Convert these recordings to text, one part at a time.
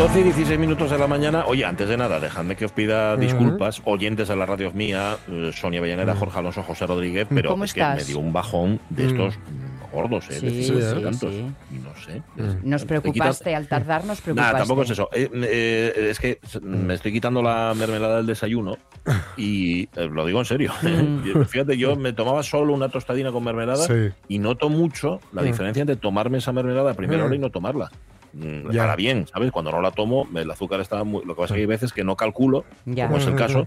12 y 16 minutos de la mañana. Oye, antes de nada, dejadme que os pida disculpas, oyentes de la radio mía, eh, Sonia Bellanera, Jorge Alonso, José Rodríguez, pero ¿Cómo es que me dio un bajón de estos mm, gordos, ¿eh? de Sí, 50 sí, tantos. sí. Y no sé. Nos Te preocupaste, al tardar nos preocupaste. Nada, tampoco es eso. Eh, eh, es que me estoy quitando la mermelada del desayuno y eh, lo digo en serio. Mm. Fíjate, yo me tomaba solo una tostadina con mermelada Sí. y noto mucho la Mm. diferencia entre tomarme esa mermelada a primera Mm. hora y no tomarla. Mm, Ya. Para bien, ¿sabes? Cuando no la tomo, el azúcar está muy. Lo que pasa es que hay veces que no calculo, Ya. como es el caso,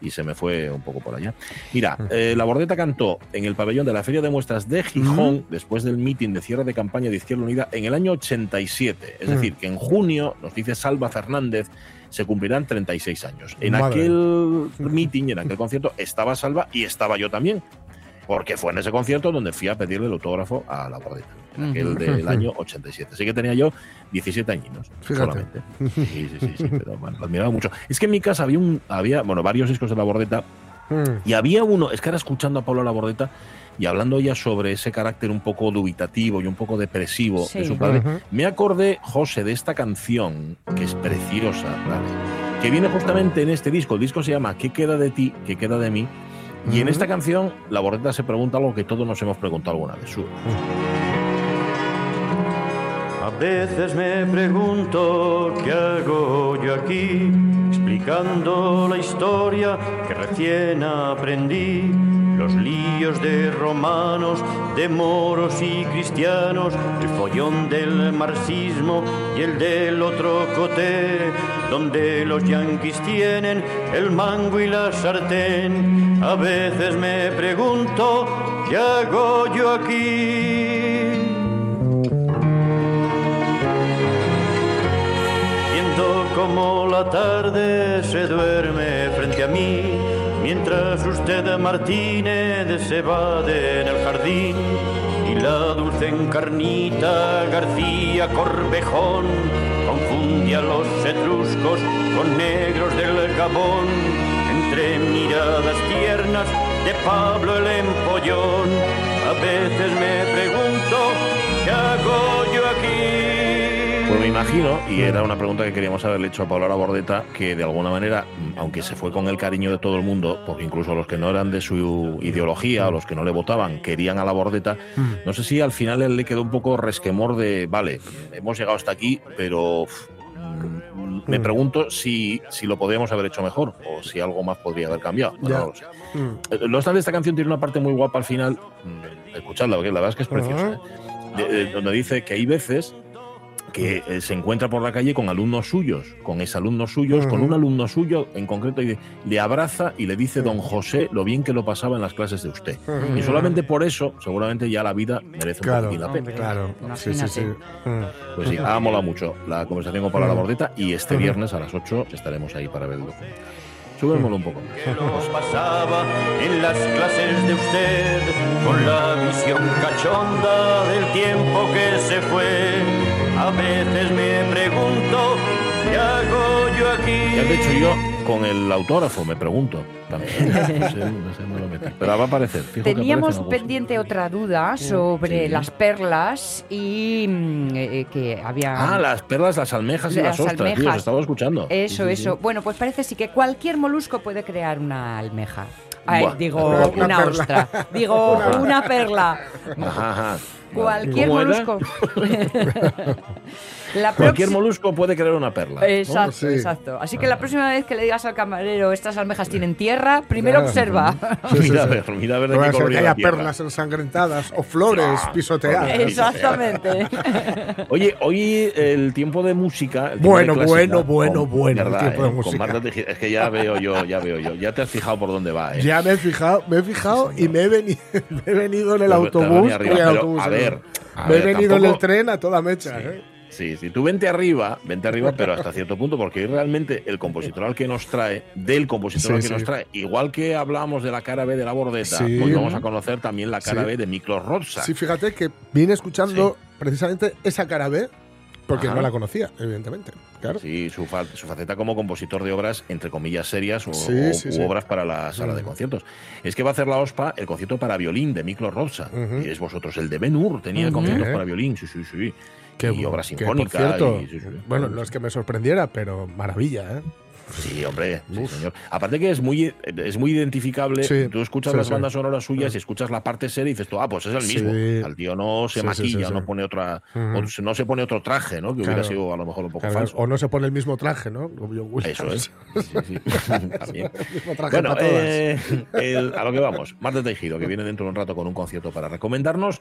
y se me fue un poco por allá. Mira, eh, la Bordeta cantó en el pabellón de la Feria de Muestras de Gijón, después del mitin de cierre de campaña de Izquierda Unida, en el año 87. Es Mm. decir, que en junio, nos dice Salva Fernández, se cumplirán 36 años. En Madre. aquel mitin, en aquel concierto, estaba Salva y estaba yo también. Porque fue en ese concierto donde fui a pedirle el autógrafo a la Bordeta, en aquel del año 87. Así que tenía yo 17 añinos Fíjate. solamente. Sí, sí, sí, sí, pero bueno, lo admiraba mucho. Es que en mi casa había, un, había bueno, varios discos de la Bordeta Mm. y había uno, es que ahora escuchando a Pablo Labordeta y hablando ya sobre ese carácter un poco dubitativo y un poco depresivo de su padre, me acordé, José, de esta canción que es preciosa, ¿vale? que viene justamente en este disco. El disco se llama ¿Qué queda de ti? ¿Qué queda de mí? Y en esta canción, la Bordeta se pregunta algo que todos nos hemos preguntado alguna vez. Su- A veces me pregunto qué hago yo aquí, explicando la historia que recién aprendí. Los líos de romanos, de moros y cristianos, el follón del marxismo y el del otro coté, donde los yanquis tienen el mango y la sartén. A veces me pregunto qué hago yo aquí. Cómo la tarde se duerme frente a mí, mientras usted Martínez se evade en el jardín y la dulce encarnita García Corvejón confunde a los etruscos con negros del Gabón, entre miradas tiernas de Pablo el empollón, a veces me pregunto, ¿qué hago yo aquí? Pues me imagino, y era una pregunta que queríamos haberle hecho a Paula Bordeta, que de alguna manera, mm, aunque se fue con el cariño de todo el mundo, porque incluso los que no eran de su ideología o los que no le votaban querían a la Bordeta, no sé si al final él le quedó un poco resquemor de, vale, hemos llegado hasta aquí, pero mm, me Mm. pregunto si, si lo podríamos haber hecho mejor o si algo más podría haber cambiado. Bueno, no lo sé. Mm. Eh, esta canción tiene una parte muy guapa al final. Mm, Escuchadla, porque la verdad es que es preciosa. ¿eh? De- de- donde dice que hay veces que eh, se encuentra por la calle con alumnos suyos, con exalumnos suyos, con Ujú. un alumno suyo en concreto, y le abraza y le dice, don José, lo bien que lo pasaba en las clases de usted. Y solamente por eso, seguramente ya la vida merece un Claro. poquitín la pena. Claro, sí, sí, sí. Pues sí, ha molado mucho la conversación con Paula Ujú. Labordeta y este viernes a las 8 estaremos ahí para ver el documental. Subémoslo un poco. que lo pasaba en las clases de usted con la visión cachonda del tiempo que se fue. A veces me pregunto, ¿qué hago yo aquí? ¿Qué has hecho yo con el autógrafo? Me pregunto. También. No sé, no sé lo metí. Pero va a aparecer. fijo Teníamos pendiente otra duda sobre Sí. las perlas y mm, eh, que había... Ah, las perlas, las almejas y las, Las ostras, tío, almejas. os estaba escuchando. Eso, Sí, sí, sí. eso. Bueno, pues parece sí que cualquier molusco puede crear una almeja. Ay, digo, Una- una, ostra. Digo, una perla. Ajá, ajá. Cualquier molusco. La Cualquier molusco puede crear una perla. ¿no? Exacto, Sí. exacto. Así que la próxima vez que le digas al camarero estas almejas tienen tierra, primero Claro. observa. Sí, sí, mira, a ver, mira a ver de qué color que haya perlas ensangrentadas o flores Ah, pisoteadas. Exactamente. Oye, hoy el tiempo de música. tiempo Bueno, de clásica, bueno, bueno, con- bueno, el verdad, tiempo de eh, música. Es que ya veo yo, ya veo yo. Ya te has fijado por dónde va, ¿eh? Ya me he fijado, me he fijado y me he, venido, me he venido en el autobús. arriba, el a ver, a me he venido en el tren a toda mecha. Sí. ¿eh? Sí, sí, tú vente arriba, vente arriba, pero hasta cierto punto, porque hoy realmente el compositor al que nos trae, del compositor Sí, al que sí. nos trae, igual que hablábamos de la cara B de la bordeta, Sí. hoy vamos a conocer también la cara. B de Miklos Rosa. Sí, fíjate que vine escuchando precisamente esa cara B porque Ajá. no la conocía, evidentemente. Claro. Sí, su, fa- su faceta como compositor de obras, entre comillas, serias o, Sí, o- sí, u sí. obras para la sala de conciertos. Es que va a hacer la OSPA el concierto para violín de Miklos Rosa. Y es vosotros, el de Ben-Hur tenía Ujú. conciertos para violín, sí, sí, sí. Que- y obras que, sinfónicas. por cierto, y- bueno, no es que me sorprendiera, pero maravilla, ¿eh? Sí, hombre, sí, señor. Aparte que es muy, es muy identificable. Sí, tú escuchas sí, las bandas sonoras suyas y escuchas la parte seria y dices tú, ah, pues es el mismo. Al tío no se maquilla, no pone otra, o no se pone otro traje, ¿no? Que hubiera sido a lo mejor un poco Claro, falso. o no se pone el mismo traje, ¿no? Eso es. También. El mismo traje Bueno, para todas. eh, el- a lo que vamos. Marta Tejido, que viene dentro de un rato con un concierto para recomendarnos.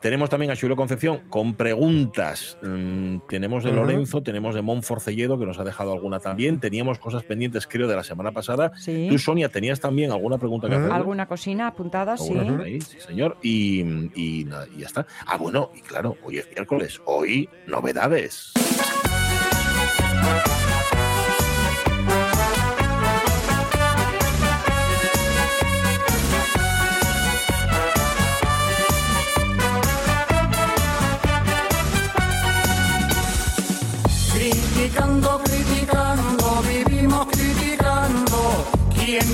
Tenemos también a Julio Concepción con preguntas. Mm, tenemos de. Lorenzo, tenemos de Monforcelledo, que nos ha dejado alguna también. Teníamos cosas pendientes, creo, de la semana pasada. Sí. Tú, Sonia, tenías también alguna pregunta que Ujú. hacer. ¿Alguna cocina apuntada? Sí. Señor. Y, y nada, y ya está. Ah, bueno, y claro, hoy es miércoles. Hoy, novedades.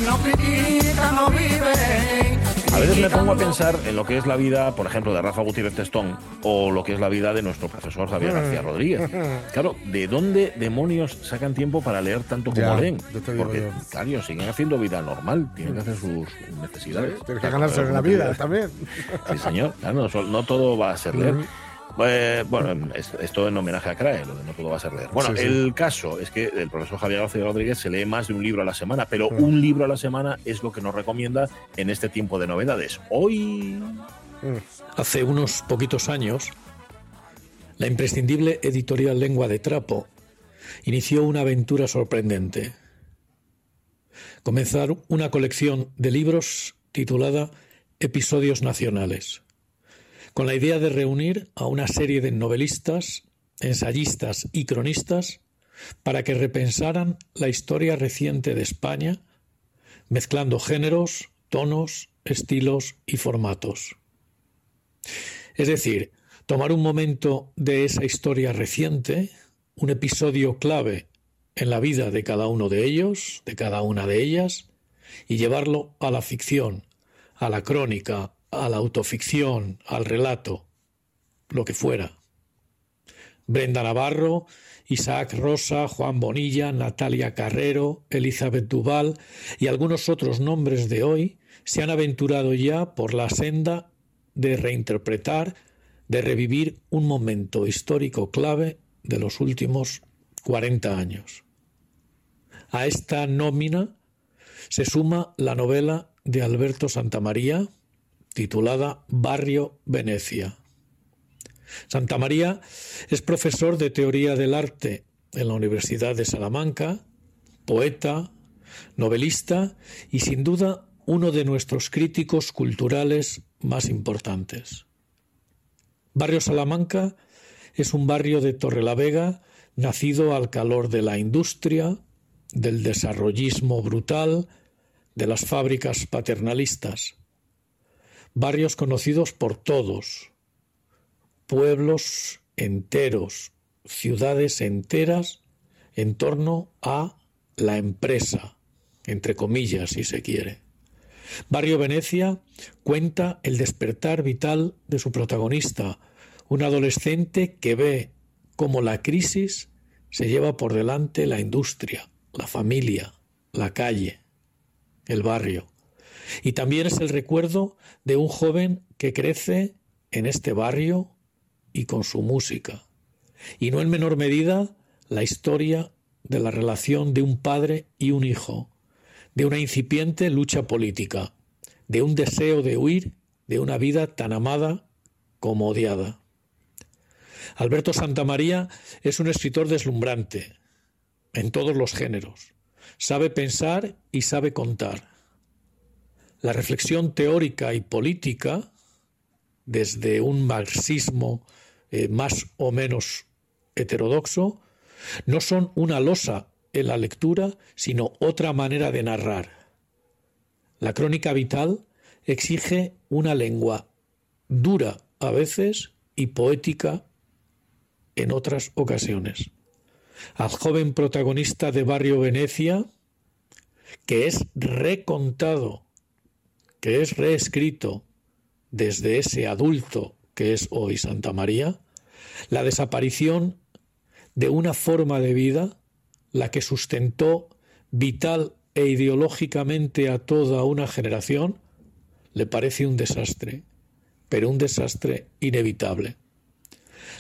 No critica no vive. A veces me pongo a pensar en lo que es la vida, por ejemplo, de Rafa Gutiérrez Testón o lo que es la vida de nuestro profesor Javier García Rodríguez. Claro, ¿de dónde demonios sacan tiempo para leer tanto como Ya, leen? Porque, claro, ellos siguen haciendo vida normal, tienen que hacer sus necesidades. Tienes que ganarse la vida también. Sí, señor. Claro, no, todo va a ser leer. Eh, bueno, es- esto en homenaje a Crae, lo de no todo va a ser leer. Bueno, Sí, sí. el caso es que el profesor Javier García Rodríguez se lee más de un libro a la semana, pero un libro a la semana es lo que nos recomienda en este tiempo de novedades. Hoy Hace unos poquitos años, la imprescindible editorial Lengua de Trapo inició una aventura sorprendente. Comenzar una colección de libros titulada Episodios Nacionales, con la idea de reunir a una serie de novelistas, ensayistas y cronistas para que repensaran la historia reciente de España, mezclando géneros, tonos, estilos y formatos. Es decir, tomar un momento de esa historia reciente, un episodio clave en la vida de cada uno de ellos, de cada una de ellas, y llevarlo a la ficción, a la crónica, a la autoficción, al relato, lo que fuera. Brenda Navarro, Isaac Rosa, Juan Bonilla, Natalia Carrero, Elizabeth Duval y algunos otros nombres de hoy se han aventurado ya por la senda de reinterpretar, de revivir un momento histórico clave de los últimos 40 años. A esta nómina se suma la novela de Alberto Santamaría, titulada Barrio Venecia. Santamaría es profesor de teoría del arte en la Universidad de Salamanca, poeta, novelista y sin duda uno de nuestros críticos culturales más importantes. Barrio Salamanca es un barrio de Torrelavega nacido al calor de la industria, del desarrollismo brutal, de las fábricas paternalistas. Barrios conocidos por todos, pueblos enteros, ciudades enteras en torno a la empresa, entre comillas, si se quiere. Barrio Venecia cuenta el despertar vital de su protagonista, un adolescente que ve cómo la crisis se lleva por delante la industria, la familia, la calle, el barrio. Y también es el recuerdo de un joven que crece en este barrio y con su música. Y no en menor medida la historia de la relación de un padre y un hijo, de una incipiente lucha política, de un deseo de huir de una vida tan amada como odiada. Alberto Santamaría es un escritor deslumbrante en todos los géneros. Sabe pensar y sabe contar. La reflexión teórica y política, desde un marxismo eh, más o menos heterodoxo, no son una losa en la lectura, sino otra manera de narrar. La crónica vital exige una lengua dura a veces y poética en otras ocasiones. Al joven protagonista de Barrio Venecia, que es recontado, que es reescrito desde ese adulto que es hoy Santa María, la desaparición de una forma de vida, la que sustentó vital e ideológicamente a toda una generación, le parece un desastre, pero un desastre inevitable.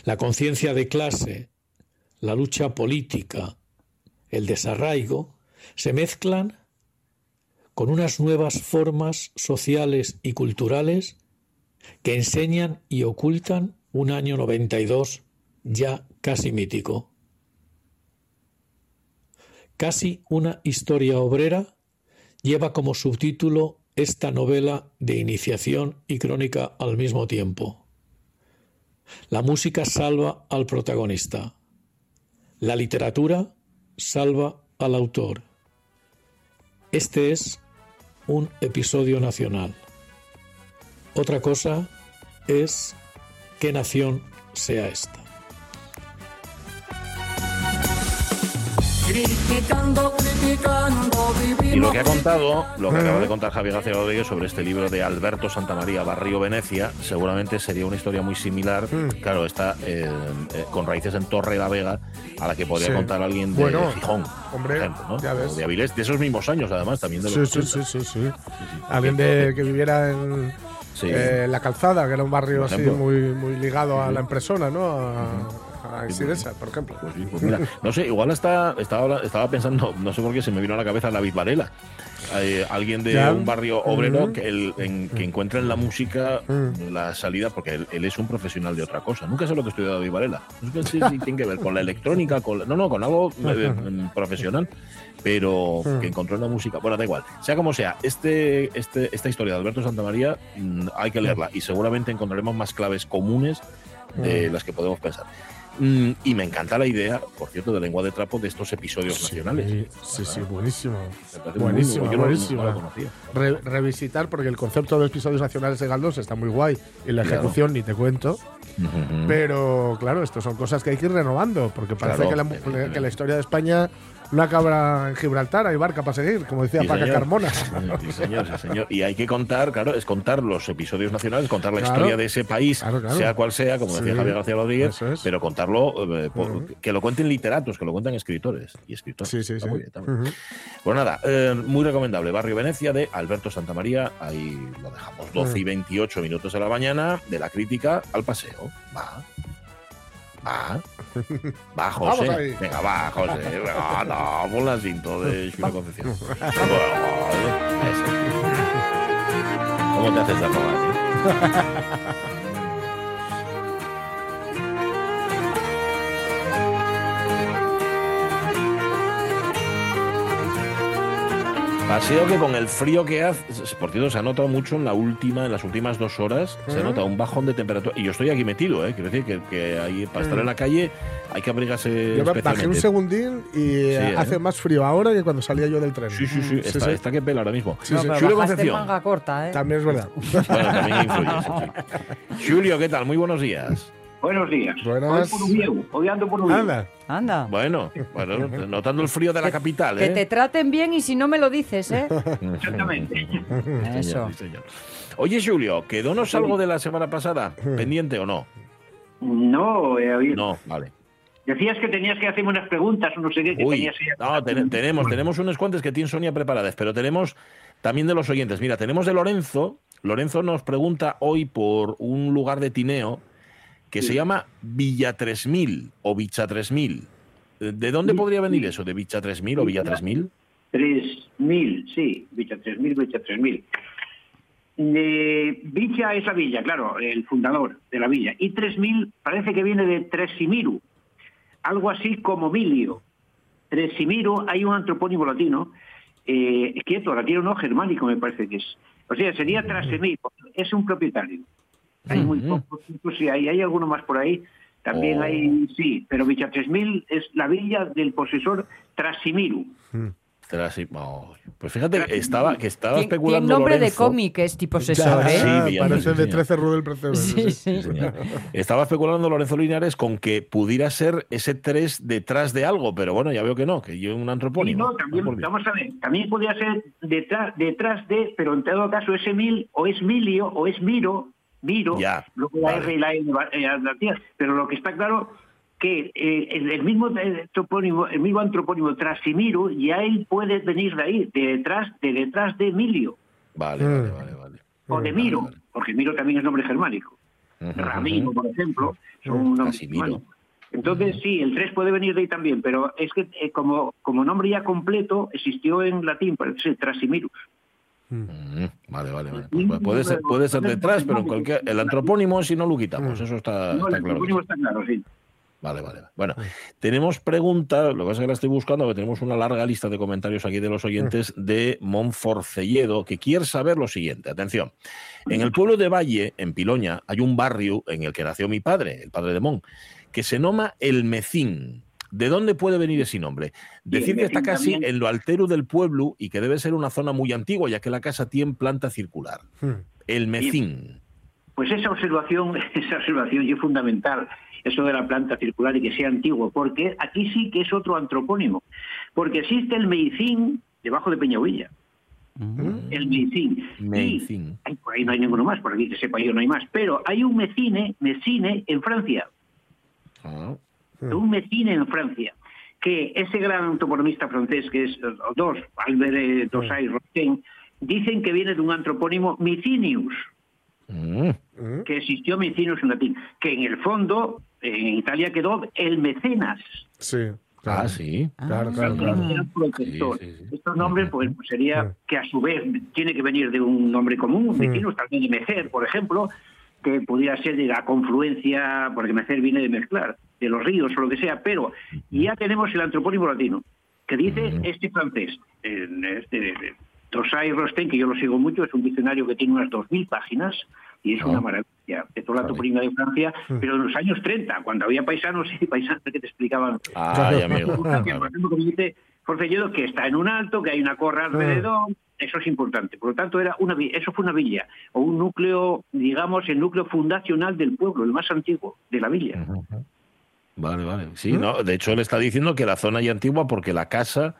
La conciencia de clase, la lucha política, el desarraigo, se mezclan con unas nuevas formas sociales y culturales que enseñan y ocultan un año 92 ya casi mítico. Casi una historia obrera lleva como subtítulo esta novela de iniciación y crónica al mismo tiempo. La música salva al protagonista. La literatura salva al autor. Este es un episodio nacional. Otra cosa es qué nación sea esta. Y lo que ha contado, lo que acaba de contar Javier García Rodríguez sobre este libro de Alberto Santamaría, Barrio Venecia, seguramente sería una historia muy similar. Mm. Claro, está eh, eh, con raíces en Torre la Vega, a la que podría Sí. contar alguien de Bueno, Gijón, hombre, por ejemplo, ¿no? ya ves. O de Avilés, de esos mismos años, además, también de Sí, los sí, 80. sí, sí, sí. Alguien de, que viviera en Sí. eh, La Calzada, que era un barrio así muy, muy ligado a la impresona, ¿no? A, a Sidesa, por ejemplo. Pues sí, pues mira, no sé, igual está, estaba, estaba pensando, no sé por qué se me vino a la cabeza David Varela. Eh, alguien de Ya. un barrio obrero que, el- en- que encuentra en la música Mm. la salida, porque él, él es un profesional de otra cosa. Nunca sé lo que estudia David Varela. No sé si, si tiene que ver con la electrónica, con la- no, no, con algo eh, mm, profesional, pero Mm. que encontró en la música. Bueno, da igual. Sea como sea, este, este, esta historia de Alberto Santamaría hay que leerla y seguramente encontraremos más claves comunes de las que podemos pensar. Mm, y me encanta la idea, por cierto, de lengua de trapo de estos episodios Sí, nacionales. sí, sí, buenísimo. Buenísimo, yo buenísimo. no conocía. Re- revisitar, porque el concepto de episodios nacionales de Galdós está muy guay y la Claro. ejecución ni te cuento. Pero claro, esto son cosas que hay que ir renovando, porque parece Claro, que, la, evidentemente. que la historia de España no acaba en Gibraltar, hay barca para seguir, como decía Sí, Paca señor. Carmona. Sí, señor, sí, señor. Y hay que contar, claro, es contar los episodios nacionales, contar la Claro. historia de ese país, Claro, claro. sea cual sea, como decía Javier García Rodríguez, es. pero contarlo, eh, por- que lo cuenten literatos, que lo cuenten escritores y escritores. Sí, sí, Está sí. muy bien, está muy bien. Ujú. Pues nada, eh, muy recomendable. Barrio Venecia de Alberto Santamaría. Ahí lo dejamos. 12 y 28 minutos de la mañana, de la crítica al paseo. Va. Va. Va, José. Vamos ahí. Venga, va, José. Venga, no, pon la cinto de Xula Concepción. ¿Cómo te haces de robar, tío? Paseo que con el frío que hace, por cierto, se ha notado mucho en la última, en las últimas dos horas, se Ujú. nota un bajón de temperatura. Y yo estoy aquí metido, ¿eh? Quiero decir que, que ahí, para estar Mm. en la calle hay que abrigarse Yo bajé un segundín y ¿eh? hace más frío ahora que cuando salía yo del tren. Sí, sí, sí, está, sí. está que pela ahora mismo. Sí, No, sí. pero Julio Concepción. manga corta, ¿eh? También es verdad. Bueno, también influye eso, sí. Julio, ¿qué tal? Muy buenos días. Buenos días. Buenas. Hoy por hoy ando por. Anda. Anda. Bueno, bueno, notando el frío de la capital, Que ¿eh? te traten bien y si no me lo dices, ¿eh? Exactamente. Eso. sí, señor. Oye, Julio, ¿quedónos algo de la semana pasada? ¿Pendiente o no? No, he oído. No, vale. Decías que tenías que hacerme unas preguntas o no sé qué. Que Uy, tenías ahí- no, ten- tenemos, tenemos unos cuantos que tiene Sonia preparadas, pero tenemos también de los oyentes. Mira, tenemos de Lorenzo, Lorenzo nos pregunta hoy por un lugar de Tineo que se llama Villa 3000 o Vicha 3000. ¿De dónde podría venir eso? ¿De Vicha 3000 o Villa 3000? 3.000, sí, Villa 3.000, Villa 3.000. De Villa es la villa, claro, el fundador de la villa. Y 3.000 parece que viene de Tresimiru, algo así como Milio. Tresimiru, hay un antropónimo latino, eh, quieto, latino no germánico me parece que es. O sea, sería Trasemir, es un propietario. Hay muy pocos, sí, hay, hay alguno más por ahí. También Oh. hay, sí, pero Villa 3000 es la villa del posesor Trasimiru. Tras- oh, Pues fíjate, estaba, que estaba Tiene- Tiene especulando nombre de cómic este posesor, Ya, ¿eh? Sí, Villa parece de 3000. 13 Rudel. Sí. Estaba especulando Lorenzo Linares con que pudiera ser ese 3 detrás de algo, pero bueno, ya veo que no, que yo un Sí, antropónimo. no, también, Ah, vamos a ver, también podría ser detrás, detrás de, pero en todo caso ese mil o es milio o es miro, miro, Ya, luego la vale. R y la N va- la tía. pero lo que está claro que eh, el, el mismo eh, topónimo, el mismo antropónimo Trasimiru, ya él puede venir de ahí, de detrás, de detrás de Emilio, Vale, Mm. vale, vale, vale. o de Miro, porque Miro también es nombre germánico. Ujú, Ramiro, por ejemplo, son nombres Casimiro. germánicos. Entonces, sí, el 3 puede venir de ahí también, pero es que eh, como, como nombre ya completo existió en latín, parece Trasimirus. Mm, Vale, vale, vale. Pues puede- ser, puede ser detrás, pero en cualquier, el antropónimo si no lo quitamos, eso está, el claro. que antropónimo está claro, sí. Vale, vale. Bueno, tenemos pregunta, lo que pasa es que la estoy buscando, porque tenemos una larga lista de comentarios aquí de los oyentes de Monforcelledo, que quiere saber lo siguiente. Atención. En el pueblo de Valle, en Piloña, hay un barrio en el que nació mi padre, el padre de Mon, que se llama El Mecín. ¿De dónde puede venir ese nombre? Decir que está casi también. en lo altero del pueblo y que debe ser una zona muy antigua, ya que la casa tiene planta circular. Hmm. El Mecín. Pues esa observación, esa observación es fundamental, eso de la planta circular y que sea antiguo, porque aquí sí que es otro antropónimo, porque existe el Meicín debajo de Peñahuilla. El Meicín. Y Meicín. ay, por ahí no hay ninguno más, por aquí que sepa yo no hay más, pero hay un Mecine, Mecine en Francia, Ah, un Mecine en Francia, que ese gran toponomista francés, que es dos, Albert eh, Dosay Rosten, dicen que viene de un antropónimo Micinius, mm. que existió Micinius en latín, que en el fondo en Italia quedó el mecenas, Sí, claro. Ah, sí. Claro, claro, que claro. protector. Sí, sí, sí. Estos nombres, pues, sería Mm. que a su vez tiene que venir de un nombre común, Micinius también de mecer, por ejemplo, que pudiera ser de la confluencia, porque mecer viene de mezclar, de los ríos o lo que sea, pero ya tenemos el antropónimo latino, que dice este francés, en este Tosay Rosten, que yo lo sigo mucho, es un diccionario que tiene unas 2.000 páginas y es Ah. una maravilla de toda la toponimia de Francia, pero en los años 30, cuando había paisanos y paisanas que te explicaban Ay, amigo. por ejemplo, como dice que está en un alto, que hay una corra alrededor, eso es importante. Por lo tanto, era una eso fue una villa, o un núcleo, digamos, el núcleo fundacional del pueblo, el más antiguo de la villa. Vale, vale. Sí, no, de hecho él está diciendo que la zona ya antigua porque la casa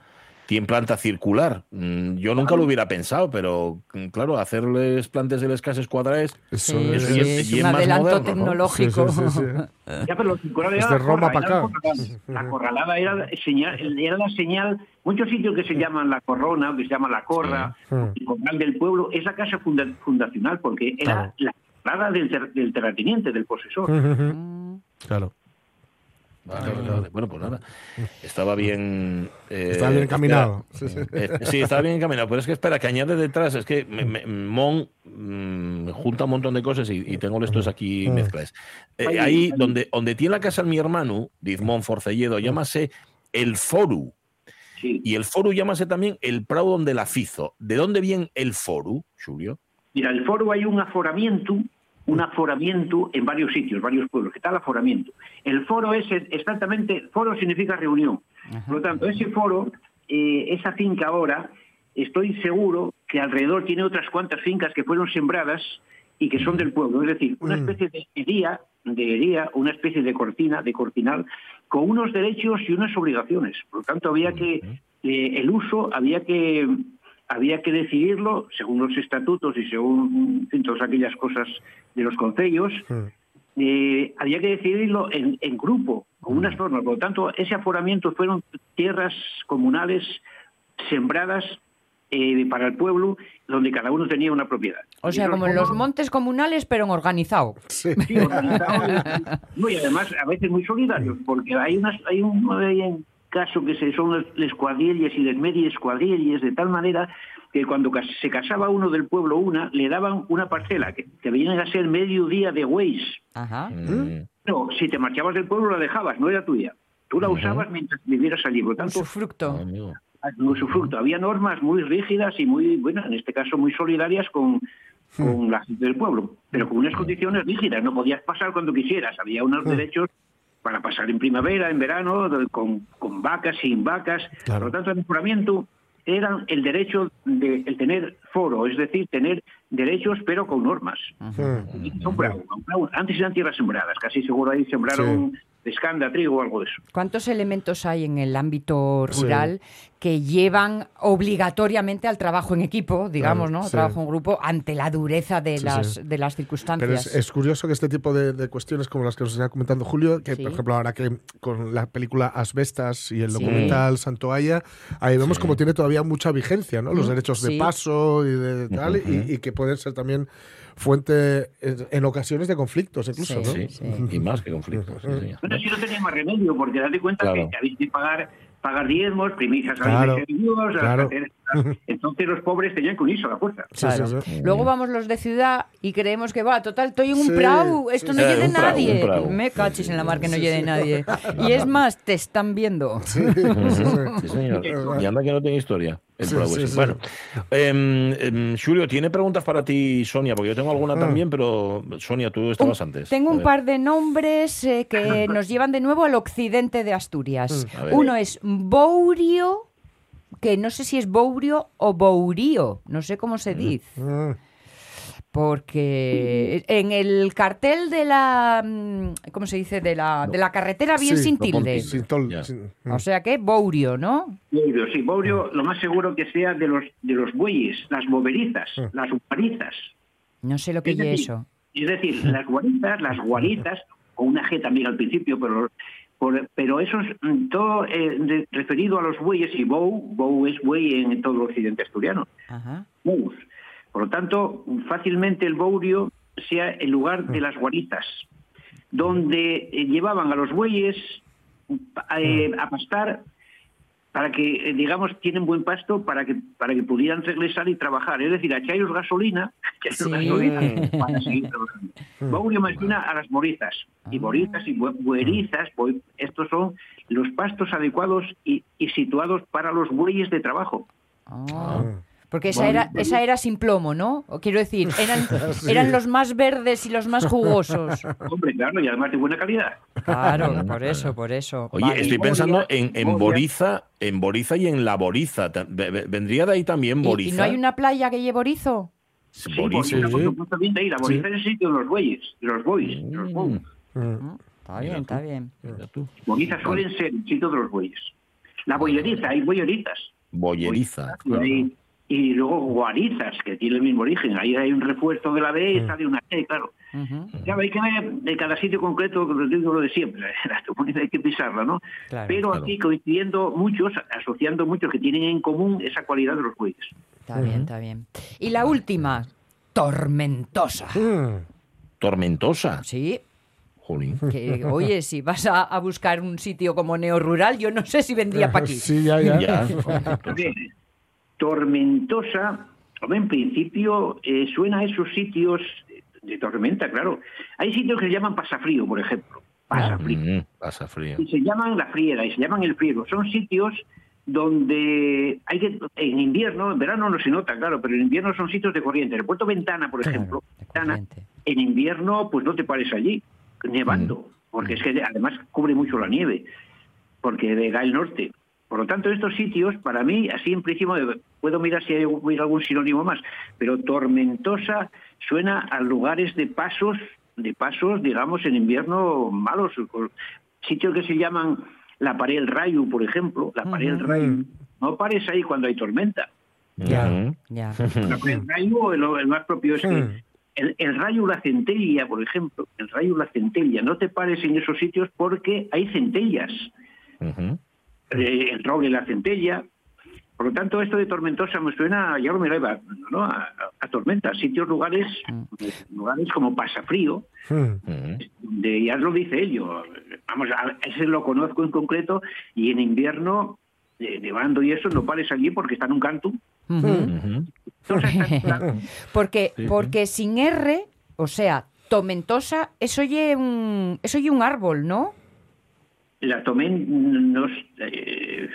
tiene planta circular. Mm, Yo nunca lo hubiera pensado, pero mm, claro, hacerles plantes de las casas cuadradas, Eso Sí, es, Eso sí, ya- es ya es un más adelanto moderno, ¿no? tecnológico. Sí, sí, sí, sí. Ya, pero lo circular era Roma corra, pa' era acá. la corralada. La corralada era la señal, era la señal, muchos sitios que se llaman la corrona, o que se llaman la corra, Sí. el corral del pueblo, es la casa funda- fundacional, porque era Claro. la corralada del, ter- del terrateniente, del posesor. Claro. Vale, vale, vale. Bueno, pues nada. Estaba bien. eh, Está bien encaminado. espera. Sí, sí. Eh, sí, estaba bien encaminado. Pero es que espera, que añade detrás. Es que me- me- Mon mm, junta un montón de cosas y, y tengo estos aquí Mm. mezclas. Eh, Ahí, donde, donde tiene la casa mi hermano, dice Mon Forcelledo, llámase el Foru. Sí. Y el Foru llámase también el Prado donde la Fizo. ¿De dónde viene el Foru, Julio? Mira, el foro hay un aforamiento, un aforamiento en varios sitios, varios pueblos. ¿Qué tal aforamiento? El foro es exactamente, foro significa reunión. Por lo tanto, ese foro, eh, esa finca ahora, estoy seguro que alrededor tiene otras cuantas fincas que fueron sembradas y que son del pueblo. Es decir, una Mm. especie de hería, de hería, una especie de cortina, de cortinal, con unos derechos y unas obligaciones. Por lo tanto, había que, eh, el uso había que había que decidirlo según los estatutos y según en todas aquellas cosas de los concellos, Mm. eh, había que decidirlo en, en grupo, con unas normas. Por lo tanto, ese aforamiento fueron tierras comunales sembradas eh, para el pueblo, donde cada uno tenía una propiedad. O sea, como en los montes comunales, pero en organizado. Sí. Sí, organizados y- no, y además a veces muy solidarios, porque hay unas hay un, hay un caso que se son les, les cuadrilles y les medias cuadrilles, de tal manera que cuando se casaba uno del pueblo una, le daban una parcela, que, que venían a ser medio día de Waze. Ajá. Mm. No, si te marchabas del pueblo la dejabas, no era tuya. Tú la usabas mientras vivieras allí, por tanto, Usufructo. Usufructo. Había normas muy rígidas y muy, bueno, en este caso muy solidarias con, con la gente del pueblo, pero con unas condiciones rígidas. No podías pasar cuando quisieras. Había unos derechos para pasar en primavera, en verano, con, con vacas, sin vacas. Claro. Por lo tanto, el mejoramiento era el derecho de el tener foro, es decir, tener derechos pero con normas. Son bravo, son bravo. Antes eran tierras sembradas, casi seguro ahí sembraron escanda, trigo o algo de eso. ¿Cuántos elementos hay en el ámbito Sí. rural que llevan obligatoriamente al trabajo en equipo, digamos, Claro, ¿no? sí. Trabajo en grupo ante la dureza de, Sí, las, de las Pero circunstancias. es, es curioso que este tipo de, de cuestiones como las que nos está comentando Julio, que por ejemplo ahora que con la película Asbestas y el documental Santoalla, ahí vemos como tiene todavía mucha vigencia, ¿no? Los derechos de paso y de tal, y- y, que pueden ser también fuente en, ocasiones de conflictos incluso, Sí, ¿no? Sí, y más que conflictos. Bueno, si no tenía más remedio, porque date cuenta Claro. que habéis que pagar, pagar diezmos, primicias Claro, a. Entonces los pobres tenían que unirse a la fuerza. Sí, Claro. sí, sí. Luego vamos los de ciudad y creemos que va, total, estoy en un Sí, prau, esto sí, no sí. lleve nadie. prau. Me cachis en la mar que no Sí, lleve sí. nadie. Y es más, te están viendo. Sí, sí, sí. Sí, señor. Y anda que no tiene historia. El Sí, Bravo sí, ese. sí. Bueno, em, em, Julio, ¿tiene preguntas para ti, Sonia? Porque yo tengo alguna Ah. también, pero Sonia, tú estabas antes. Tengo un par de nombres eh, que nos llevan de nuevo al occidente de Asturias. Ver. Uno es Bourio, que no sé si es Bourio o Bourío, no sé cómo se dice. Porque en el cartel de la, mm, ¿cómo se dice? De la, de la carretera bien Sí, sin tilde. ponte- Sin tol- Ya. sin- O sea que Bourio, ¿no? Bourio, sí, Bourio, lo más seguro que sea de los de los bueyes, las boverizas, Mm. las guarizas. No sé lo que Es es decir, eso. Es decir, las guarizas, las guarizas, con una G también al principio, pero por- pero eso es mm, todo eh, de- referido a los bueyes y bou, bou es buey en todo el occidente asturiano. Ajá. bous. Por lo tanto, fácilmente el Bourio sea el lugar de las guaritas, donde eh, llevaban a los bueyes eh, a pastar para que, eh, digamos, tienen buen pasto para que para que pudieran regresar y trabajar. Es decir, a echarles gasolina, echarles Sí. gasolina para seguir trabajando. Bourio imagina a las morizas, y morizas y bue- buerizas, bue- estos son los pastos adecuados y, y situados para los bueyes de trabajo. Ah. Porque esa Bueno, era, bueno. esa era sin plomo, ¿no? O quiero decir, eran, eran los más verdes y los más jugosos. Hombre, claro, y además de buena calidad. Claro, por eso, por eso. Oye, Vale. estoy pensando en, en. Boriza, en Boriza y en la Boriza. ¿Vendría de ahí también ¿Y, Boriza? y no hay una playa que lleve orizo? Sí, Boriza. Boriza, por supuesto, bien de ahí. La Boriza es el sitio de los bueyes, de los bueyes, de los bueyes. Mm. Está bien, está bien. Boriza suelen ser el sitio de los bueyes. La boyeriza, hay boyeritas. Boyeriza. Y, hay- y luego guarizas, que tiene el mismo origen. Ahí hay un refuerzo de la B, sale una E, claro. Ujú. Ya hay que ver de cada sitio concreto, lo digo lo de siempre, la comunidad hay que pisarla, ¿no? Claro. Pero Claro. aquí coincidiendo muchos, asociando muchos que tienen en común esa cualidad de los bueyes. Está bien, está bien. Y la última, tormentosa. Mm. Tormentosa. Sí, que oye, si vas a, a buscar un sitio como neorrural, yo no sé si vendría para aquí. Sí, ya, ya. Ya. Tormentosa, hombre, en principio eh, suena a esos sitios de tormenta, claro. Hay sitios que se llaman pasafrío, por ejemplo. Pasafrío. Mm, pasa frío. Y se llaman la friera y se llaman el friego. Son sitios donde hay que, en invierno, en verano no se nota, claro, pero en invierno son sitios de corriente. El puerto Ventana, por ejemplo, Ventana, en invierno pues no te pares allí, nevando, porque es que además cubre mucho la nieve, porque da el norte. Por lo tanto, estos sitios, para mí, así en principio, puedo mirar si hay algún sinónimo más, pero tormentosa suena a lugares de pasos, de pasos, digamos, en invierno malos, sitios que se llaman la pared del rayo, por ejemplo, la pared del rayo. No pares ahí cuando hay tormenta. Ya, ya. La pared del rayo, el, el más propio es que Mm. el, el rayo la centella, por ejemplo, el rayo la centella, no te pares en esos sitios porque hay centellas. Ujú. Eh, el roble y la centella, Por lo tanto, esto de tormentosa me suena, ya lo me ¿no? a, a tormenta, sitios, lugares, lugares como pasafrío, Hmm. de, ya lo dice él, yo, vamos, a- ese lo conozco en concreto, y en invierno, eh, nevando y eso, no pares allí porque está en un canto. Ujú. Entonces, está- Porque, Sí, sí. porque sin R, o sea, tomentosa, eso oye un, eso oye un árbol, ¿no? La tomen, nos, eh,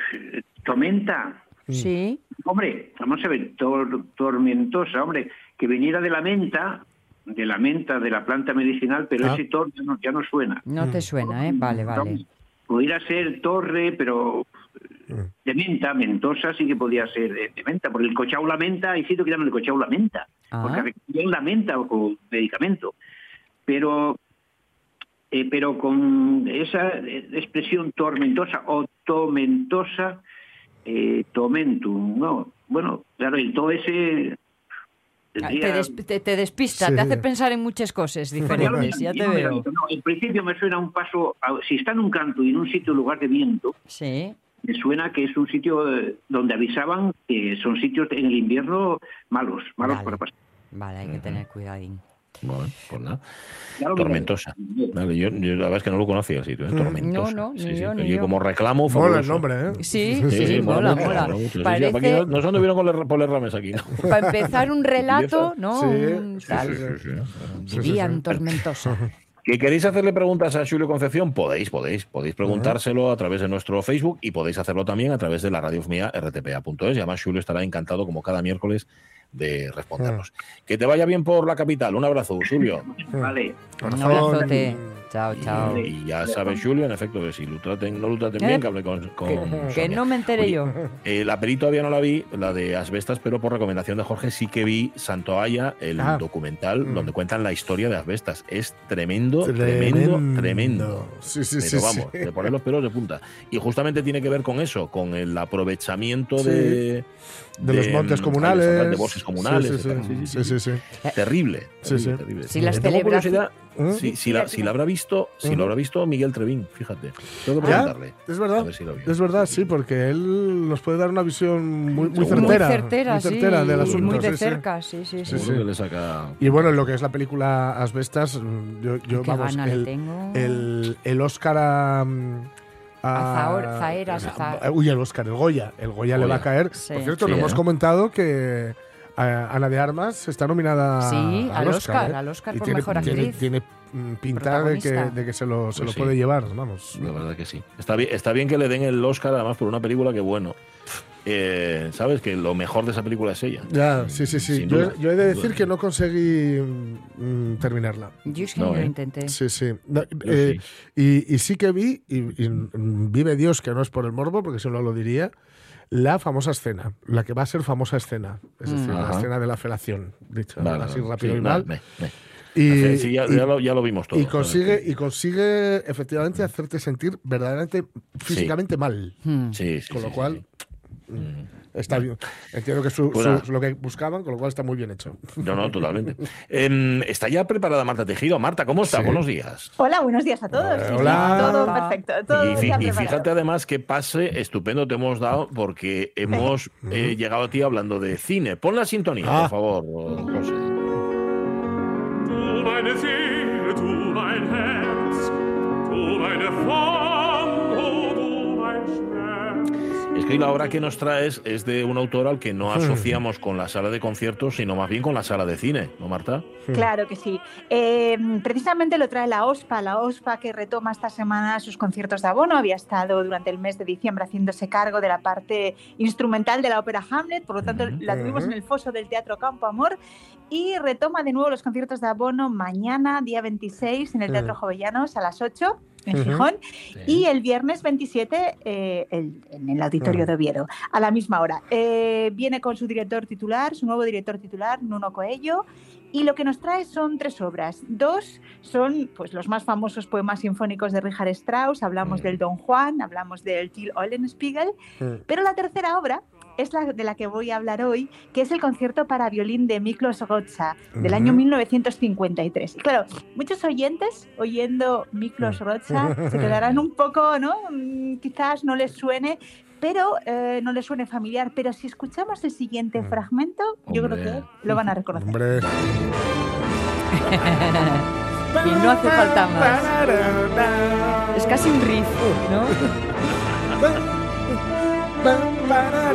tormenta, Sí. Hombre, vamos a ver, tor- tormentosa, hombre, que viniera de la menta, de la menta, de la planta medicinal, pero Ah. ese tor ya no, ya no suena. No te suena, ¿eh? Vale, vale. Pudiera ser torre, pero Mm. de menta, mentosa sí que podía ser de, de menta, porque el cochao la menta, hay sitio que llaman el cochao la menta, Ah. porque requieren la menta o con medicamento. Pero eh, pero con esa eh, expresión tormentosa o tomentosa, eh, tomentum, ¿no? Bueno, claro, el to ese... Ah, tendría- Te, des- te- te despista, Sí. te hace pensar en muchas cosas diferentes, ya te veo. no, en principio me suena un paso, a- si está en un canto y en un sitio lugar de viento, Sí. me suena que es un sitio eh, donde avisaban que son sitios en el invierno malos, malos Vale. para pasar. Vale, hay que tener cuidadín. Bueno, pues nada. Miraré. Tormentosa. Vale, yo, yo la verdad es que no lo conocía el sitio, ¿eh? Tormentosa. No, no, ni Sí, yo, ni yo. como reclamo Mola el nombre, ¿eh? Sí, sí, Sí, mola, mola. sí, Parece, aquí no, no se anduvieron con las ramas aquí, ¿no? para empezar, un relato, ¿no? Sí, Un sí, tal. Vivían tormentosa. ¿Que queréis hacerle preguntas a Julio Concepción? Podéis, podéis. Podéis preguntárselo a través de nuestro Facebook y podéis hacerlo también a través de la radio mía rtpa.es. Y además Julio estará encantado, como cada miércoles, de respondernos. Que te vaya bien por la capital. Un abrazo, Julio. Vale. Un abrazote. Chao, chao. Y ya sabes, Julio, en efecto, que si lo traten, no lo traten Eh, bien, que hable con, con Que, que Sonia. no me enteré Oye, yo. Eh, la peli todavía no la vi, la de Asbestas, pero por recomendación de Jorge sí que vi Santo Haya, el Ah. documental Mm. donde cuentan la historia de Asbestas. Es tremendo, tremendo, tremendo. Sí, sí, Pero sí. vamos, sí. de poner los pelos de punta. Y justamente tiene que ver con eso, con el aprovechamiento Sí. de, De los montes mm, comunales. de bosques comunales. Sí, sí, sí. Terrible. Sí, sí. terrible, terrible. Si las Eh, tengo celebraci- curiosidad, ¿Mm? si, si la, si la habrá visto, si lo habrá visto Miguel Trevín, fíjate. Tengo que ¿Ya? preguntarle. Es A verdad. ver si lo vio. Es verdad, sí, porque él nos puede dar una visión muy, muy Seguro. Muy certera. certera, muy sí. certera del asunto. Muy de sí, sí. cerca, sí, sí, sí. Seguro que le saca. Y bueno, en lo que es la película Asbestas, mm, yo, yo Qué vamos, gana le el, tengo. el, el Oscar a. mm, A Zahor- Zaheras, a- Za- Uy, el Oscar, el Goya. El Goya, le va a Goya. caer. Sí. Por cierto, Sí, no hemos ¿eh? comentado que eh, Ana de Armas está nominada Sí, al Oscar, ¿eh? al Oscar Y por tiene, mejor tiene- actriz. Tiene, mm, pinta de que, de que se lo, se Pues lo sí. puede llevar, vamos. La verdad que sí. Está bien, está bien que le den el Oscar, además, por una película que, bueno, eh, sabes que lo mejor de esa película es ella. Ya, sí, sí, sí. Sin Yo, duda, yo he de decir duda. que no conseguí mm, terminarla. Yo es que No, ni lo ¿eh? intenté. Sí, sí. No, eh, y, y sí que vi, y, y, vive Dios que no es por el morbo, porque si no lo diría, la famosa escena, la que va a ser famosa escena, es decir, la Ajá. escena de la felación, dicho Vale, así rápido sí, y mal. Y, Sí, ya, y- ya lo, ya lo vimos todo. y consigue, y consigue efectivamente hacerte sentir verdaderamente físicamente mal. Sí, sí, Con lo cual, sí. Está bien. Entiendo que es Pues lo que buscaban, con lo cual está muy bien hecho. No, no, totalmente. Em, está ya preparada Marta Tejido. Marta, ¿cómo está? Sí. Buenos días. Hola, buenos días a todos. Sí, sí, Hola. todo Hola. perfecto. Todo Y, fíjate además qué pase estupendo te hemos dado porque hemos eh, llegado a ti hablando de cine. Pon la sintonía, Ah. por favor, José. Du meine Seele, du mein Herz, du meine Schmerz. Es que la obra que nos traes es de un autor al que no asociamos con la sala de conciertos, sino más bien con la sala de cine, ¿no, Marta? Claro que sí. Eh, precisamente lo trae la OSPA, la OSPA que retoma esta semana sus conciertos de abono. Había estado durante el mes de diciembre haciéndose cargo de la parte instrumental de la ópera Hamlet, por lo tanto la tuvimos en el foso del Teatro Campo Amor y retoma de nuevo los conciertos de abono mañana, día 26, en el Teatro Mm. Jovellanos a las 8 en Ujú. Gijón y el viernes 27 eh, el- en el Auditorio de Oviedo a la misma hora. Eh, viene con su director titular, su nuevo director titular, Nuno Coello, y lo que nos trae son tres obras. Dos son pues, los más famosos poemas sinfónicos de Richard Strauss, hablamos Mm. del Don Juan, hablamos del Till Eulenspiegel, Mm. pero la tercera obra es la de la que voy a hablar hoy, que es el concierto para violín de Miklos Rocha, del año Ujú. 1953. Y claro, muchos oyentes oyendo Miklos Rocha se quedarán un poco, ¿no? Mm, Quizás no les suene, pero eh, no les suene familiar. Pero si escuchamos el siguiente fragmento, yo creo Hombre. que lo van a reconocer. Hombre. Y no hace falta más. Es casi un riff, ¿no?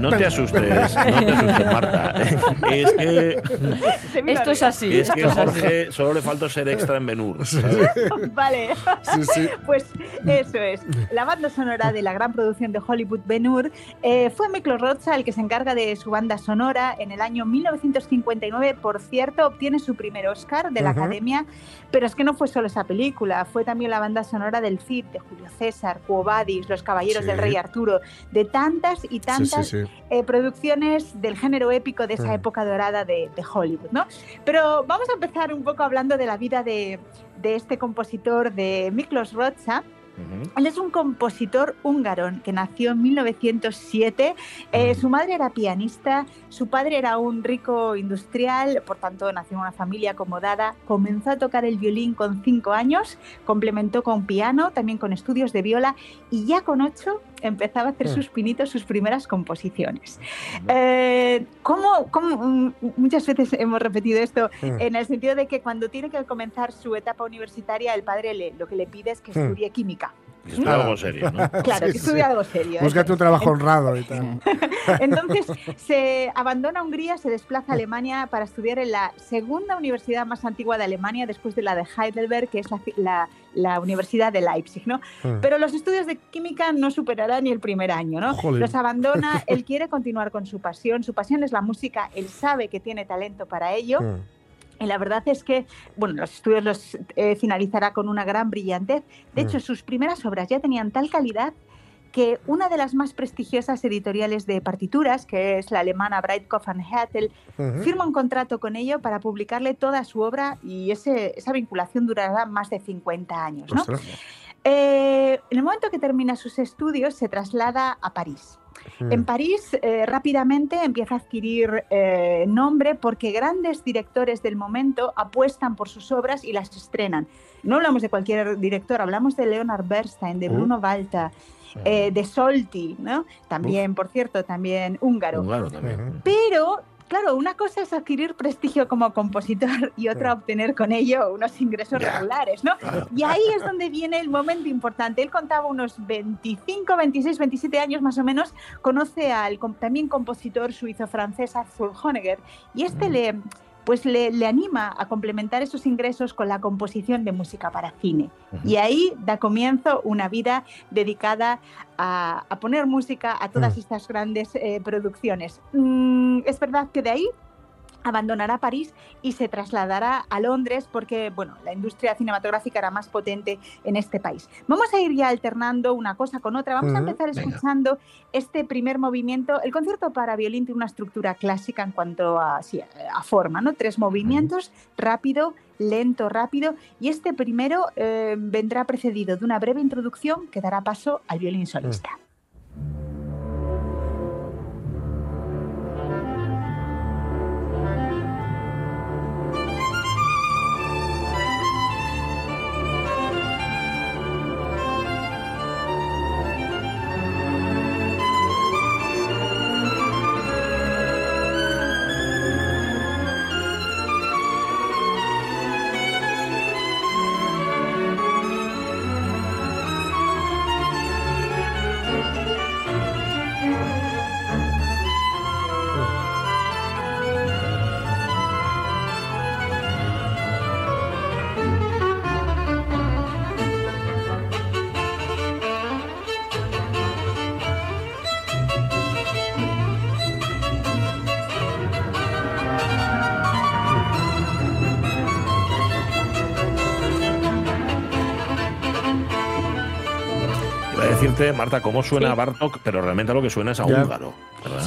No te asustes, no te asustes, Marta. Es que, Esto es así. es que. Jorge solo le falta ser extra en Benur. Vale. Sí, sí. Pues eso es. La banda sonora de la gran producción de Hollywood Ben Hur eh, fue Miklos Rocha el que se encarga de su banda sonora. En el año 1959, por cierto, obtiene su primer Oscar de la. Academia. Pero es que no fue solo esa película, fue también la banda sonora del Cid, de Julio César, Quo Vadis, Los Caballeros Sí. del Rey Arturo, de tantas y Sí, tantas sí, sí. Eh, producciones del género épico de esa Mm. época dorada de, de Hollywood, ¿no? Pero vamos a empezar un poco hablando de la vida de, de este compositor, de Miklos Rocha. Él es un compositor húngaro que nació en 1907. Eh, su madre era pianista, su padre era un rico industrial, por tanto nació en una familia acomodada. Comenzó a tocar el violín con cinco años, complementó con piano, también con estudios de viola y ya con ocho empezaba a hacer Mm. sus pinitos, sus primeras composiciones. Eh, ¿cómo, cómo- mm, muchas veces hemos repetido esto Mm. en el sentido de que cuando tiene que comenzar su etapa universitaria, el padre le- lo que le pide es que estudie química. Es algo serio, ¿no? Claro, Sí, que sí. estudie algo serio. Búscate un trabajo honrado y tal. Entonces se abandona Hungría, se desplaza a Alemania para estudiar en la segunda universidad más antigua de Alemania, después de la de Heidelberg, que es la, la- la Universidad de Leipzig. ¿no? Mm. Pero los estudios de química no superará ni el primer año. ¿no? Jolín. Los abandona, él quiere continuar con su pasión, su pasión es la música, él sabe que tiene talento para ello. Mm. Y la verdad es que, bueno, los estudios los eh, finalizará con una gran brillantez. De hecho, Mm. sus primeras obras ya tenían tal calidad que una de las más prestigiosas editoriales de partituras, que es la alemana Breitkopf and Härtel, Ujú. firma un contrato con ello para publicarle toda su obra y ese, esa vinculación durará más de 50 años. ¿no? Eh, en el momento que termina sus estudios, se traslada a París. Mm. En París eh, rápidamente empieza a adquirir eh, nombre porque grandes directores del momento apuestan por sus obras y las estrenan. No hablamos de cualquier director, hablamos de Leonard Bernstein, de Uh. Bruno Walter, eh, de Solti, ¿no? También, por cierto, también húngaro. Húngaro también. Pero, claro, una cosa es adquirir prestigio como compositor y otra obtener con ello unos ingresos regulares, ¿no? Y ahí es donde viene el momento importante. Él contaba unos 25, 26, 27 años más o menos, conoce al también compositor suizo-francés Arthur Honegger y este Mm. le pues le, le anima a complementar esos ingresos con la composición de música para cine. Y ahí da comienzo una vida dedicada a, a poner música a todas Mm. estas grandes eh, producciones. Mm, es verdad que de ahí abandonará París y se trasladará a Londres porque bueno, la industria cinematográfica era más potente en este país. Vamos a ir ya alternando una cosa con otra. Vamos a empezar Venga. escuchando este primer movimiento. El concierto para violín tiene una estructura clásica en cuanto a, sí, a forma, ¿no? Tres movimientos, rápido, lento, rápido. Y este primero eh, vendrá precedido de una breve introducción que dará paso al violín solista. Mm. Marta, cómo suena Sí. Bartok, pero realmente lo que suena es a húngaro.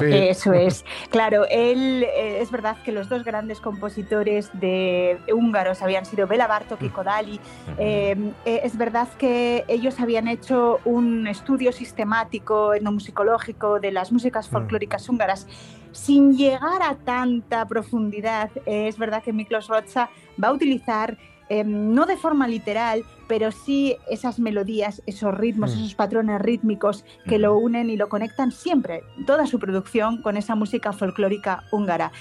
Eso es. Claro, él eh, es verdad que los dos grandes compositores de húngaros habían sido Bela Bartok y Kodali. Eh, eh, es verdad que ellos habían hecho un estudio sistemático etnomusicológico de las músicas folclóricas húngaras sin llegar a tanta profundidad. Eh, es verdad que Miklos Rocha va a utilizar eh, no de forma literal, pero sí esas melodías, esos ritmos, Mm. esos patrones rítmicos que lo unen y lo conectan siempre, toda su producción, con esa música folclórica húngara.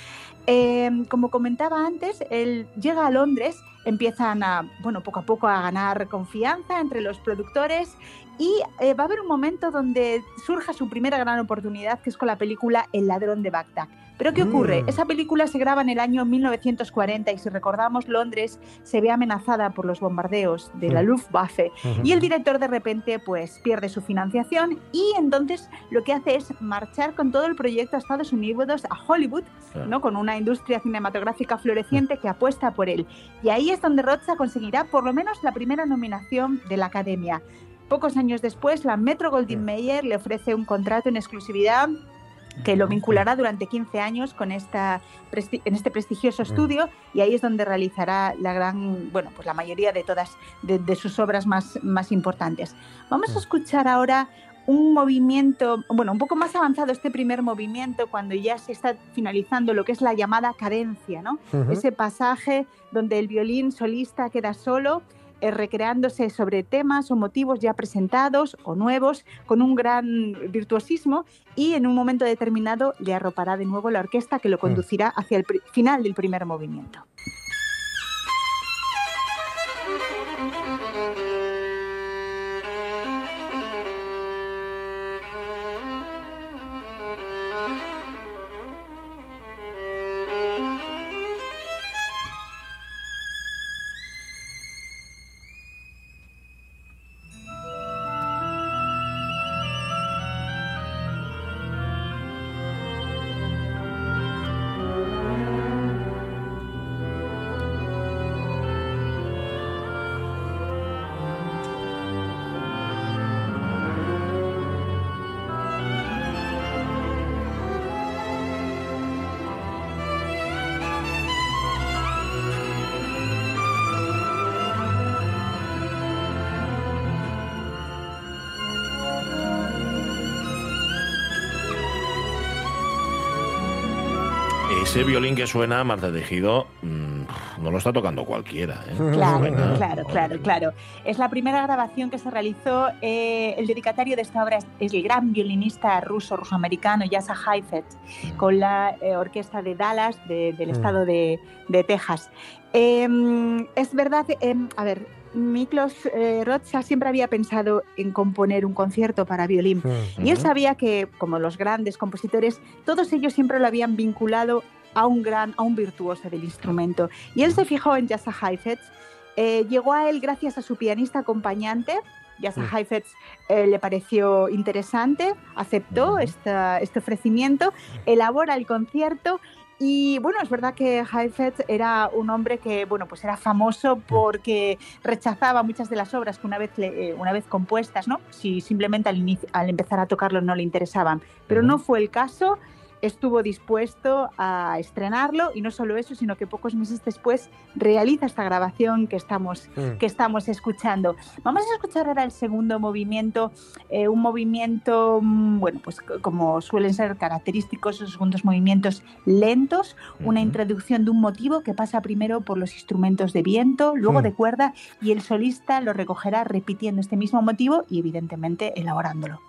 Eh, como comentaba antes, él llega a Londres, empiezan a, bueno, poco a poco a ganar confianza entre los productores y eh, va a haber un momento donde surja su primera gran oportunidad, que es con la película El ladrón de Bagdad. Pero ¿qué ocurre? Mm. Esa película se graba en el año 1940 y si recordamos, Londres se ve amenazada por los bombardeos de la. Luftwaffe y el director de repente pues pierde su financiación y entonces lo que hace es marchar con todo el proyecto a Estados Unidos, a Hollywood, Claro. ¿no? con una industria cinematográfica floreciente que apuesta por él. Y ahí es donde Rocha conseguirá por lo menos la primera nominación de la Academia. Pocos años después, la Metro Goldwyn Mayer le ofrece un contrato en exclusividad que lo vinculará durante 15 años con esta en este prestigioso estudio y ahí es donde realizará la gran, bueno, pues la mayoría de todas de, de sus obras más, más importantes. Vamos a escuchar ahora un movimiento, bueno, un poco más avanzado este primer movimiento cuando ya se está finalizando lo que es la llamada cadencia, ¿no? Ese pasaje donde el violín solista queda solo recreándose sobre temas o motivos ya presentados o nuevos con un gran virtuosismo y en un momento determinado le arropará de nuevo la orquesta que lo conducirá hacia el final del primer movimiento. Ese violín que suena, Marta Tejido, mm, no lo está tocando cualquiera. ¿eh? Claro, Suena- claro, claro, claro. Es la primera grabación que se realizó. eh, el dedicatario de esta obra es, es el gran violinista ruso, rusoamericano Yasa Heifetz, con la eh, orquesta de Dallas de- del Mm. estado de, de Texas. Em, es verdad, em, a ver, Miklos eh, Rocha siempre había pensado en componer un concierto para violín. Mm. Y él sabía que, como los grandes compositores, todos ellos siempre lo habían vinculado a un gran, a un virtuoso del instrumento. Y él se fijó en Jassa Heifetz. eh, llegó a él gracias a su pianista acompañante. Jassa Mm. Heifetz eh, le pareció interesante, aceptó esta- este ofrecimiento, elabora el concierto y bueno, es verdad que Heifetz era un hombre que, bueno, pues era famoso porque rechazaba muchas de las obras que una vez, le- eh, una vez compuestas, ¿no? Si simplemente al, inici- al empezar a tocarlo no le interesaban. Pero no fue el caso, estuvo dispuesto a estrenarlo y no solo eso, sino que pocos meses después realiza esta grabación que estamos, Mm. que estamos escuchando. Vamos a escuchar ahora el segundo movimiento, eh, un movimiento, mm, bueno, pues como suelen ser característicos esos segundos movimientos lentos, una introducción de un motivo que pasa primero por los instrumentos de viento, luego Mm. de cuerda y el solista lo recogerá repitiendo este mismo motivo y evidentemente elaborándolo.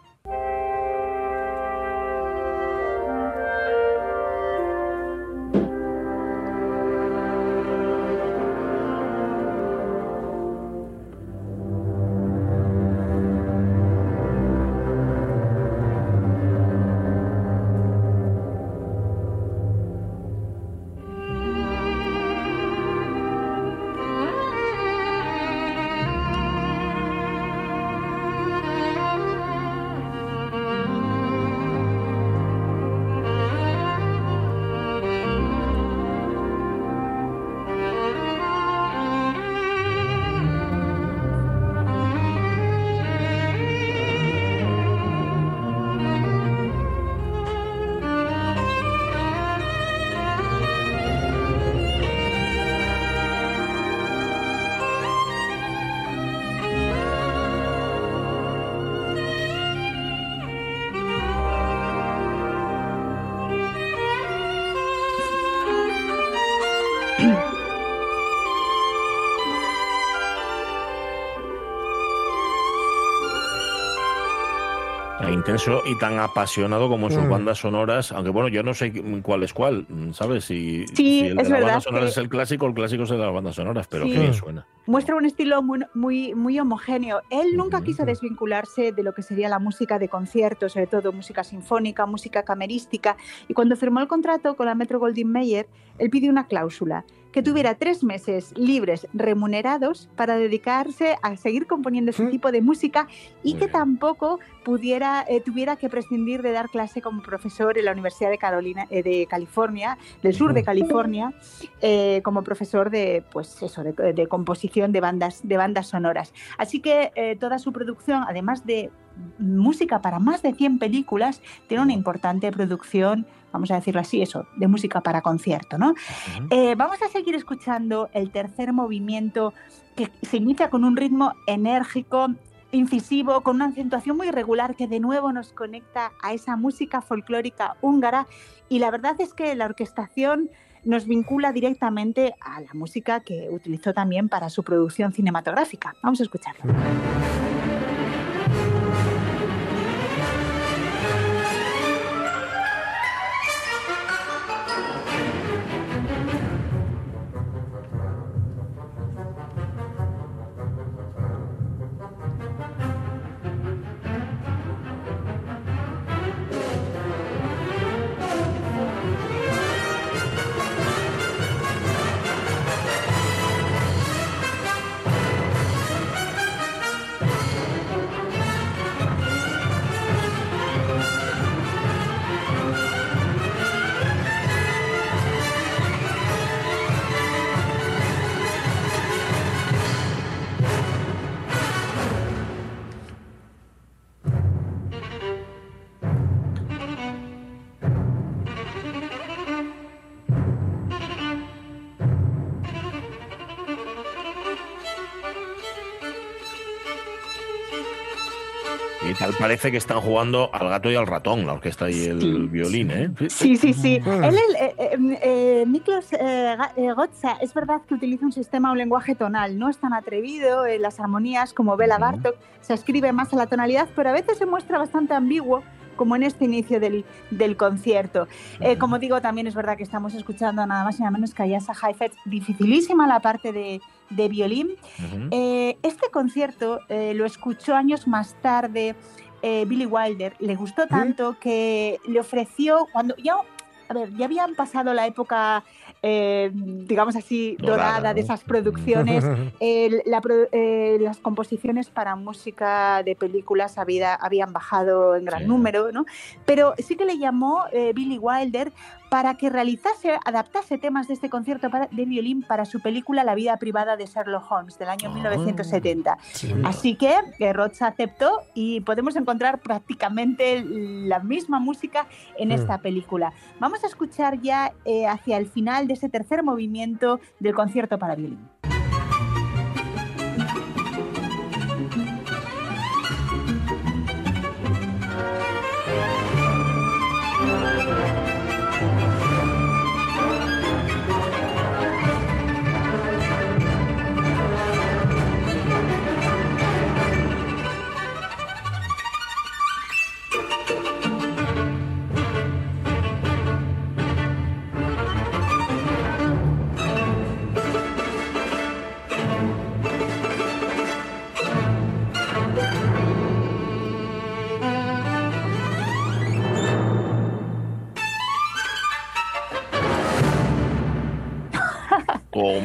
Intenso y tan apasionado como en sus Mm. bandas sonoras, aunque bueno, yo no sé cuál es cuál, ¿sabes? Si, Sí, si el de es las verdad bandas sonoras que- es el clásico, el clásico es el de las bandas sonoras, pero Sí. qué bien suena. muestra un estilo muy, muy, muy homogéneo. Él nunca quiso desvincularse de lo que sería la música de concierto, sobre todo música sinfónica, música camerística. Y cuando firmó el contrato con la Metro Goldwyn Mayer, él pidió una cláusula que tuviera tres meses libres remunerados para dedicarse a seguir componiendo ese tipo de música y que tampoco pudiera eh, tuviera que prescindir de dar clase como profesor en la Universidad de Carolina eh, de California del sur de California eh, como profesor de pues eso de, de composición de bandas de bandas sonoras. Así que toda su producción además de música para más de 100 películas tiene una importante producción vamos a decirlo así eso de música para concierto no Eh, vamos a seguir escuchando el tercer movimiento que se inicia con un ritmo enérgico incisivo, con una acentuación muy regular que de nuevo nos conecta a esa música folclórica húngara y la verdad es que la orquestación nos vincula directamente a la música que utilizó también para su producción cinematográfica. Vamos a escucharlo. Parece que están jugando al gato y al ratón, la orquesta y el violín, ¿eh? Sí, sí, sí. Él, eh, eh, eh, Miklos eh, eh, Gotza, es verdad que utiliza un sistema, un lenguaje tonal. No es tan atrevido en las armonías como Bela Bartok. Se escribe más a la tonalidad, pero a veces se muestra bastante ambiguo como en este inicio del, del concierto. Eh, como digo, también es verdad que estamos escuchando nada más y nada menos que a Yasa Heifetz, dificilísima la parte de, de violín. Eh, este concierto eh, lo escuchó años más tarde eh, Billy Wilder, le gustó tanto que le ofreció, cuando ya, a ver, ya habían pasado la época, eh, digamos así, dorada, Dorada, de esas producciones, la eh, las composiciones para música de películas había- habían bajado en gran número, ¿no? Pero sí que le llamó Billy Wilder para que realizase, adaptase temas de este concierto para- de violín para su película La vida privada de Sherlock Holmes del año 1970. Así que eh, Roth aceptó y podemos encontrar prácticamente la misma música en Mm. esta película. Vamos a escuchar ya eh, hacia el final de ese tercer movimiento del concierto para violín.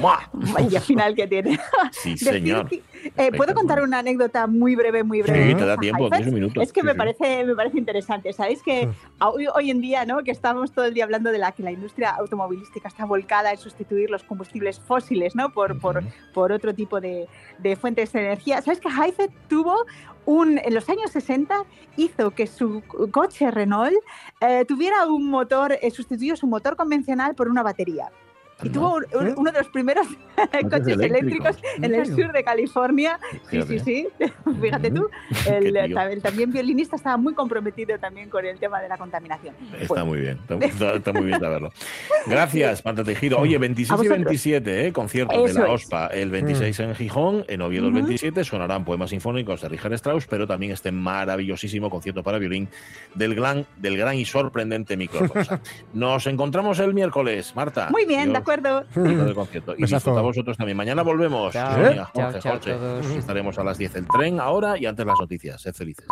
Toma. Vaya final que tiene. Sí, señor. que- eh, ¿Puedo contar una anécdota muy breve, muy breve? Sí, te da tiempo, Heifetz? 10 minutos. Es que Sí, me, sí. parece, me parece interesante. Sabéis que hoy, hoy en día, ¿no? que estamos todo el día hablando de la que la industria automovilística está volcada en sustituir los combustibles fósiles ¿no? por, por, por otro tipo de, de fuentes de energía. ¿Sabes que Heifetz tuvo un, en los años 60 hizo que su coche Renault eh, tuviera un motor, eh, sustituyó su motor convencional por una batería. Y tuvo un- un- uno de los primeros coches eléctricos. eléctricos en el sur de California. Sí, sí, sí. Fíjate tú. El, el también violinista estaba muy comprometido también con el tema de la contaminación. Está muy bien, está, muy bien saberlo. Gracias, Marta Tejido. Oye, 26 A y vosotros. 27, ¿eh? conciertos de la. OSPA. El 26 en Gijón, en Oviedo el Ujú. 27 sonarán poemas sinfónicos de Richard Strauss, pero también este maravillosísimo concierto para violín del gran, del gran y sorprendente Micro Rosa. Nos encontramos el miércoles, Marta. Muy bien, de acuerdo. del concierto. Y Besazo. disfruta vosotros también. Mañana volvemos. Chao. Chao, Jorge, chao a Jorge. todos. Estaremos a las 10 el tren ahora y antes las noticias. Sed felices.